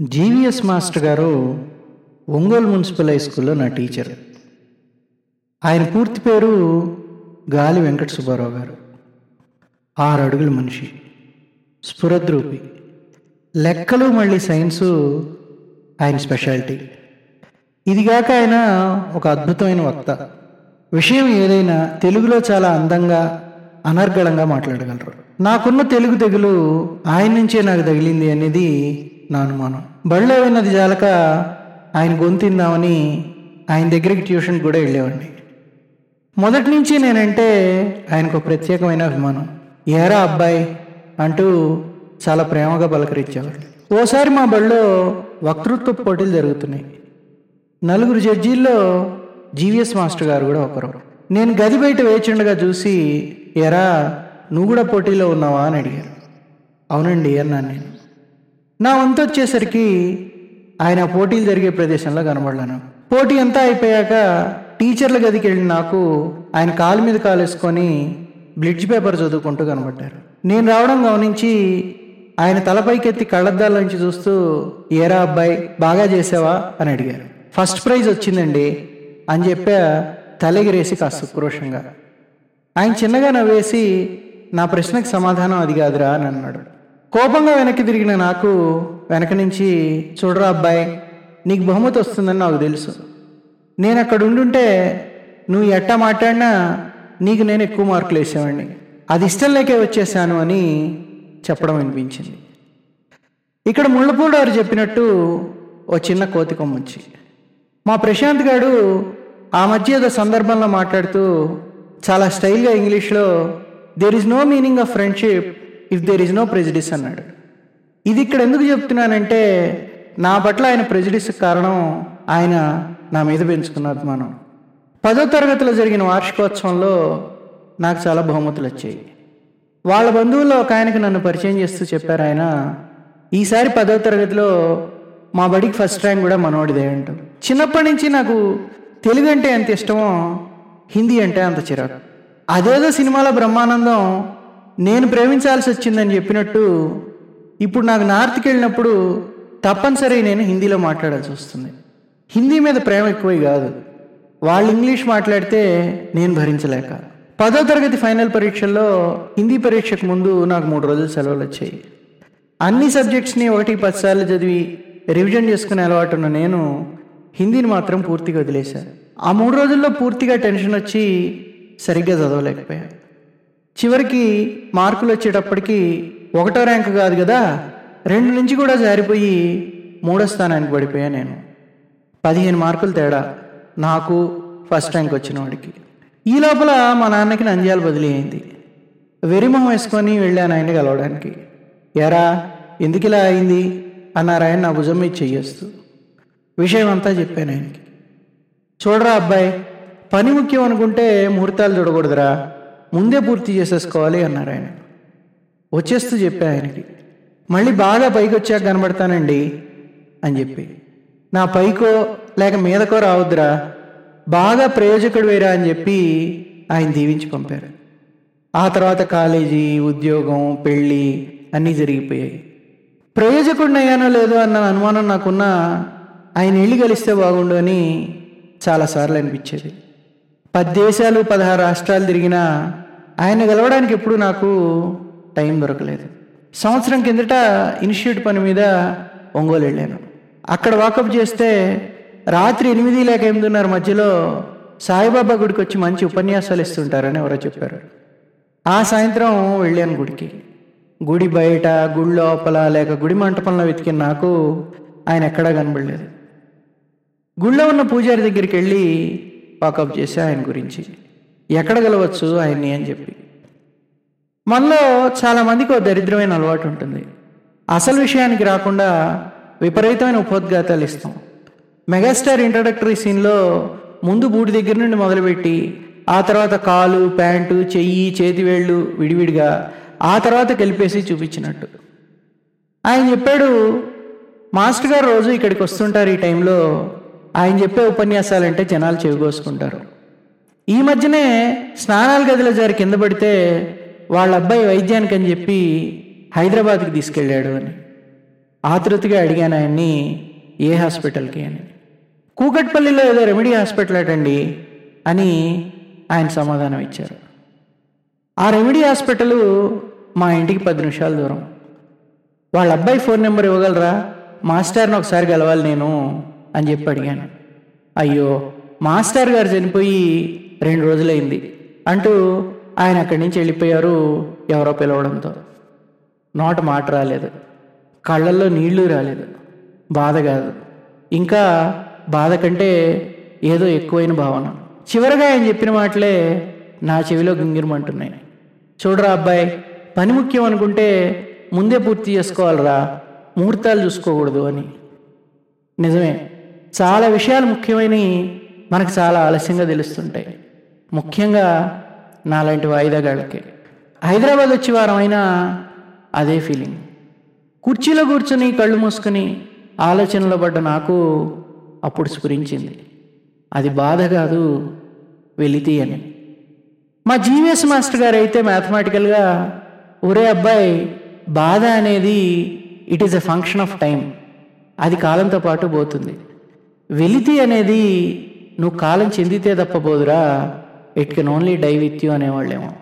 GVS master గారు Ongole municipal high స్కూల్లో నా టీచర్. ఆయన పూర్తి పేరు గాలి వెంకట సుబ్బారావు గారు. ఆరు అడుగుల మనిషి. స్ఫురద్రూపి. లెక్కలు మళ్ళీ సైన్సు ఆయన స్పెషాలిటీ. ఇదిగాక ఆయన ఒక అద్భుతమైన వక్త. విషయం ఏదైనా తెలుగులో చాలా అందంగా అనర్గళంగా మాట్లాడగలరు. నాకున్న తెలుగు తెగులు ఆయన నుంచే నాకు తగిలింది అనేది నా అనుమానం. బళ్ళో విన్నది జాలక ఆయన గొంతిందామని ఆయన దగ్గరికి ట్యూషన్ కూడా వెళ్ళేవాడిని. మొదటి నుంచి నేనంటే ఆయనకు ఒక ప్రత్యేకమైన అభిమానం. ఏరా అబ్బాయి అంటూ చాలా ప్రేమగా పలకరించేవాడు. ఓసారి మా బడిలో వక్తృత్వ పోటీలు జరుగుతున్నాయి. నలుగురు జడ్జీల్లో జీవీఎస్ మాస్టర్ గారు కూడా ఒకరు. నేను గది బయట వేచిండగా చూసి ఎరా నువ్వు కూడా పోటీలో ఉన్నావా? అని అడిగారు. అవునండి అన్నాను నేను. నా వంతు వచ్చేసరికి ఆయన పోటీలు జరిగే ప్రదేశంలో కనబడలేను. పోటీ అంతా అయిపోయాక టీచర్ల గదికి వెళ్ళిన నాకు ఆయన కాలు మీద కాలేసుకొని బ్లిడ్జ్ పేపర్ చదువుకుంటూ కనబడ్డారు. నేను రావడం గమనించి ఆయన తలపైకెత్తి నుంచి చూస్తూ ఏరా అబ్బాయి బాగా చేసావా? అని అడిగారు. ఫస్ట్ ప్రైజ్ వచ్చిందండి అని చెప్పా తలెగిరేసి కాస్త ఉక్రోషంగా ఆయన చిన్నగా నవ్వేసి నా ప్రశ్నకు సమాధానం అది కాదురా అని అన్నాడు. కోపంగా వెనక్కి తిరిగిన నాకు వెనక నుంచి చూడరా అబ్బాయి నీకు బహుమతి వస్తుందని నాకు తెలుసు. నేను అక్కడ ఉండుంటే నువ్వు ఎట్టా మాట్లాడినా నీకు నేను ఎక్కువ మార్కులు వేసేవాడిని. అది ఇష్టం లేకే వచ్చేసాను అని చెప్పడం అనిపించింది ఇక్కడ ముళ్ళపూడారు చెప్పినట్టు ఓ చిన్న కోతి కొమ్మొచ్చి మా ప్రశాంత్ గారు ఆ మధ్య ఏదో సందర్భంలో మాట్లాడుతూ చాలా స్టైల్గా ఇంగ్లీష్లో there is no meaning of friendship if there is no prejudice అన్నాడు. ఇది ఇక్కడ ఎందుకు చెప్తున్నానంటే నా పట్ల ఆయన ప్రెజిడిస్ కారణం ఆయన నా మీద పెంచుకున్న అభిమానం. పదో తరగతిలో జరిగిన వార్షికోత్సవంలో నాకు చాలా బహుమతులు వచ్చాయి. వాళ్ళ బంధువుల్లో ఒక ఆయనకు నన్ను పరిచయం చేస్తూ చెప్పారు ఆయన. ఈసారి పదో తరగతిలో మా బడికి ఫస్ట్ ర్యాంక్ కూడా మనోడిదే అంటూ. చిన్నప్పటి నుంచి నాకు తెలుగు అంటే ఎంత ఇష్టమో హిందీ అంటే అంత చిరాకు. అదేదో సినిమాలో బ్రహ్మానందం నేను ప్రేమించాల్సి వచ్చిందని చెప్పినట్టు ఇప్పుడు నాకు నార్త్కి వెళ్ళినప్పుడు తప్పనిసరి నేను హిందీలో మాట్లాడాల్సి వస్తుంది. హిందీ మీద ప్రేమ ఎక్కువ కాదు. వాళ్ళు ఇంగ్లీష్ మాట్లాడితే నేను భరించలేక. పదో తరగతి ఫైనల్ పరీక్షల్లో హిందీ పరీక్షకు ముందు నాకు మూడు రోజులు సెలవులు వచ్చాయి. అన్ని సబ్జెక్ట్స్ని ఒకటి పదిసార్లు చదివి రివిజన్ చేసుకునే అలవాటు ఉన్న నేను హిందీని మాత్రం పూర్తిగా వదిలేశాను ఆ మూడు రోజుల్లో పూర్తిగా టెన్షన్ వచ్చి సరిగ్గా చదవలేకపోయాను చివరికి మార్కులు వచ్చేటప్పటికి ఒకటో ర్యాంక్ కాదు కదా రెండు నుంచి కూడా జారిపోయి మూడో స్థానానికి పడిపోయా నేను. పదిహేను మార్కులు తేడా నాకు ఫస్ట్ ర్యాంక్ వచ్చిన వాడికి. ఈ లోపల మా నాన్నకి నంద్యాల బదిలీ అయింది. వెరిమొహం వేసుకొని వెళ్ళాను ఆయన్ని కలవడానికి. ఎరా ఎందుకు ఇలా అయింది? అన్నారు ఆయన నా భుజం మీద చెయ్యేస్తూ. విషయం అంతా చెప్పాను ఆయనకి. చూడరా అబ్బాయి పని ముఖ్యం అనుకుంటే ముహూర్తాలు చూడకూడదురా. ముందే పూర్తి చేసేసుకోవాలి అన్నారు ఆయన. వచ్చేస్తూ చెప్పా ఆయనకి మళ్ళీ బాగా పైకి వచ్చాక కనబడతానండి అని చెప్పి. నా పైకో లేక మీదకో రావద్దురా బాగా ప్రయోజకుడు వేరా అని చెప్పి ఆయన దీవించి పంపారు. ఆ తర్వాత కాలేజీ ఉద్యోగం పెళ్ళి అన్నీ జరిగిపోయాయి. ప్రయోజకుడిని అయ్యానో లేదో అన్న అనుమానం నాకున్న ఆయన వెళ్ళి కలిస్తే బాగుండు అని చాలాసార్లు అనిపించేది. పది దేశాలు పదహారు రాష్ట్రాలు తిరిగినా ఆయన గెలవడానికి ఎప్పుడు నాకు టైం దొరకలేదు. సంవత్సరం కిందట ఇన్స్టిట్యూట్ పని మీద ఒంగోలు వెళ్ళాను. అక్కడ వాకప్ చేస్తే రాత్రి ఎనిమిది లేక ఎనిమిదిన్నర మధ్యలో సాయిబాబా గుడికి వచ్చి మంచి ఉపన్యాసాలు ఇస్తుంటారని ఎవరో చెప్పారు. ఆ సాయంత్రం వెళ్ళాను గుడికి. గుడి బయట గుడి లోపల లేక గుడి మంటపంలో వెతికిన నాకు ఆయన ఎక్కడా కనబడలేదు. గుళ్ళో ఉన్న పూజారి దగ్గరికి వెళ్ళి వాకప్ చేసి ఆయన గురించి ఎక్కడ గెలవచ్చు ఆయన్ని? అని చెప్పి. మనలో చాలామందికి ఒక దరిద్రమైన అలవాటు ఉంటుంది. అసలు విషయానికి రాకుండా విపరీతమైన ఉపోద్ఘాతాలు ఇస్తాం. మెగాస్టార్ ఇంట్రడక్టరీ సీన్లో ముందు బూడి దగ్గర నుండి మొదలుపెట్టి ఆ తర్వాత కాలు ప్యాంటు చెయ్యి చేతివేళ్ళు విడివిడిగా ఆ తర్వాత కలిపేసి చూపించినట్టు. ఆయన చెప్పాడు మాస్టర్ గారు రోజు ఇక్కడికి వస్తుంటారు ఈ టైంలో. ఆయన చెప్పే ఉపన్యాసాలంటే జనాలు చెవిగోసుకుంటారు. ఈ మధ్యనే స్నానాల గదిలో జారి కింద పడితే వాళ్ళ అబ్బాయి వైద్యానికి అని చెప్పి హైదరాబాద్కి తీసుకెళ్ళాడు అని. ఆతృతగా అడిగాను ఆయన్ని ఏ హాస్పిటల్కి అని. కూకట్పల్లిలో ఏదో రెమెడీ హాస్పిటల్ అటండి అని ఆయన సమాధానం ఇచ్చారు. ఆ రెమెడీ హాస్పిటల్ మా ఇంటికి పది నిమిషాల దూరం. వాళ్ళ అబ్బాయి ఫోన్ నెంబర్ ఇవ్వగలరా? మాస్టర్ని ఒకసారి కలవాలి నేను. అని చెప్పి అడిగాను అయ్యో మాస్టర్ గారు చనిపోయి రెండు రోజులైంది. అంటూ ఆయన అక్కడి నుంచి వెళ్ళిపోయారు ఎవరో పిలవడంతో. నోట మాట రాలేదు. కళ్ళల్లో నీళ్ళు రాలేదు. బాధ కాదు. ఇంకా బాధ కంటే ఏదో ఎక్కువైన భావన. చివరగా ఆయన చెప్పిన మాటలే నా చెవిలో గింగిరమంటున్నాయి. చూడరా అబ్బాయి పని ముఖ్యం అనుకుంటే ముందే పూర్తి చేసుకోవాలిరా. ముహూర్తాలు చూసుకోకూడదు అని. నిజమే చాలా విషయాలు ముఖ్యమైనవి మనకు చాలా ఆలస్యంగా తెలుస్తుంటాయి. ముఖ్యంగా నాలాంటి వాయిదాగాళ్ళకి. హైదరాబాద్ వచ్చే వారం అయినా అదే ఫీలింగ్. కుర్చీలో కూర్చొని కళ్ళు మూసుకొని ఆలోచనలో పడ్డ నాకు అప్పుడు స్ఫురించింది. అది బాధ కాదు వెలితి అని మా జీవిఎస్ మాస్టర్ గారు అయితే మ్యాథమెటికల్గా ఒరే అబ్బాయి బాధ అనేది it is a function of time అది కాలంతో పాటు పోతుంది. వెలితి అనేది నువ్వు కాలం చెందితే తప్పబోదురా it can only die with you అనేవాళ్ళేమో.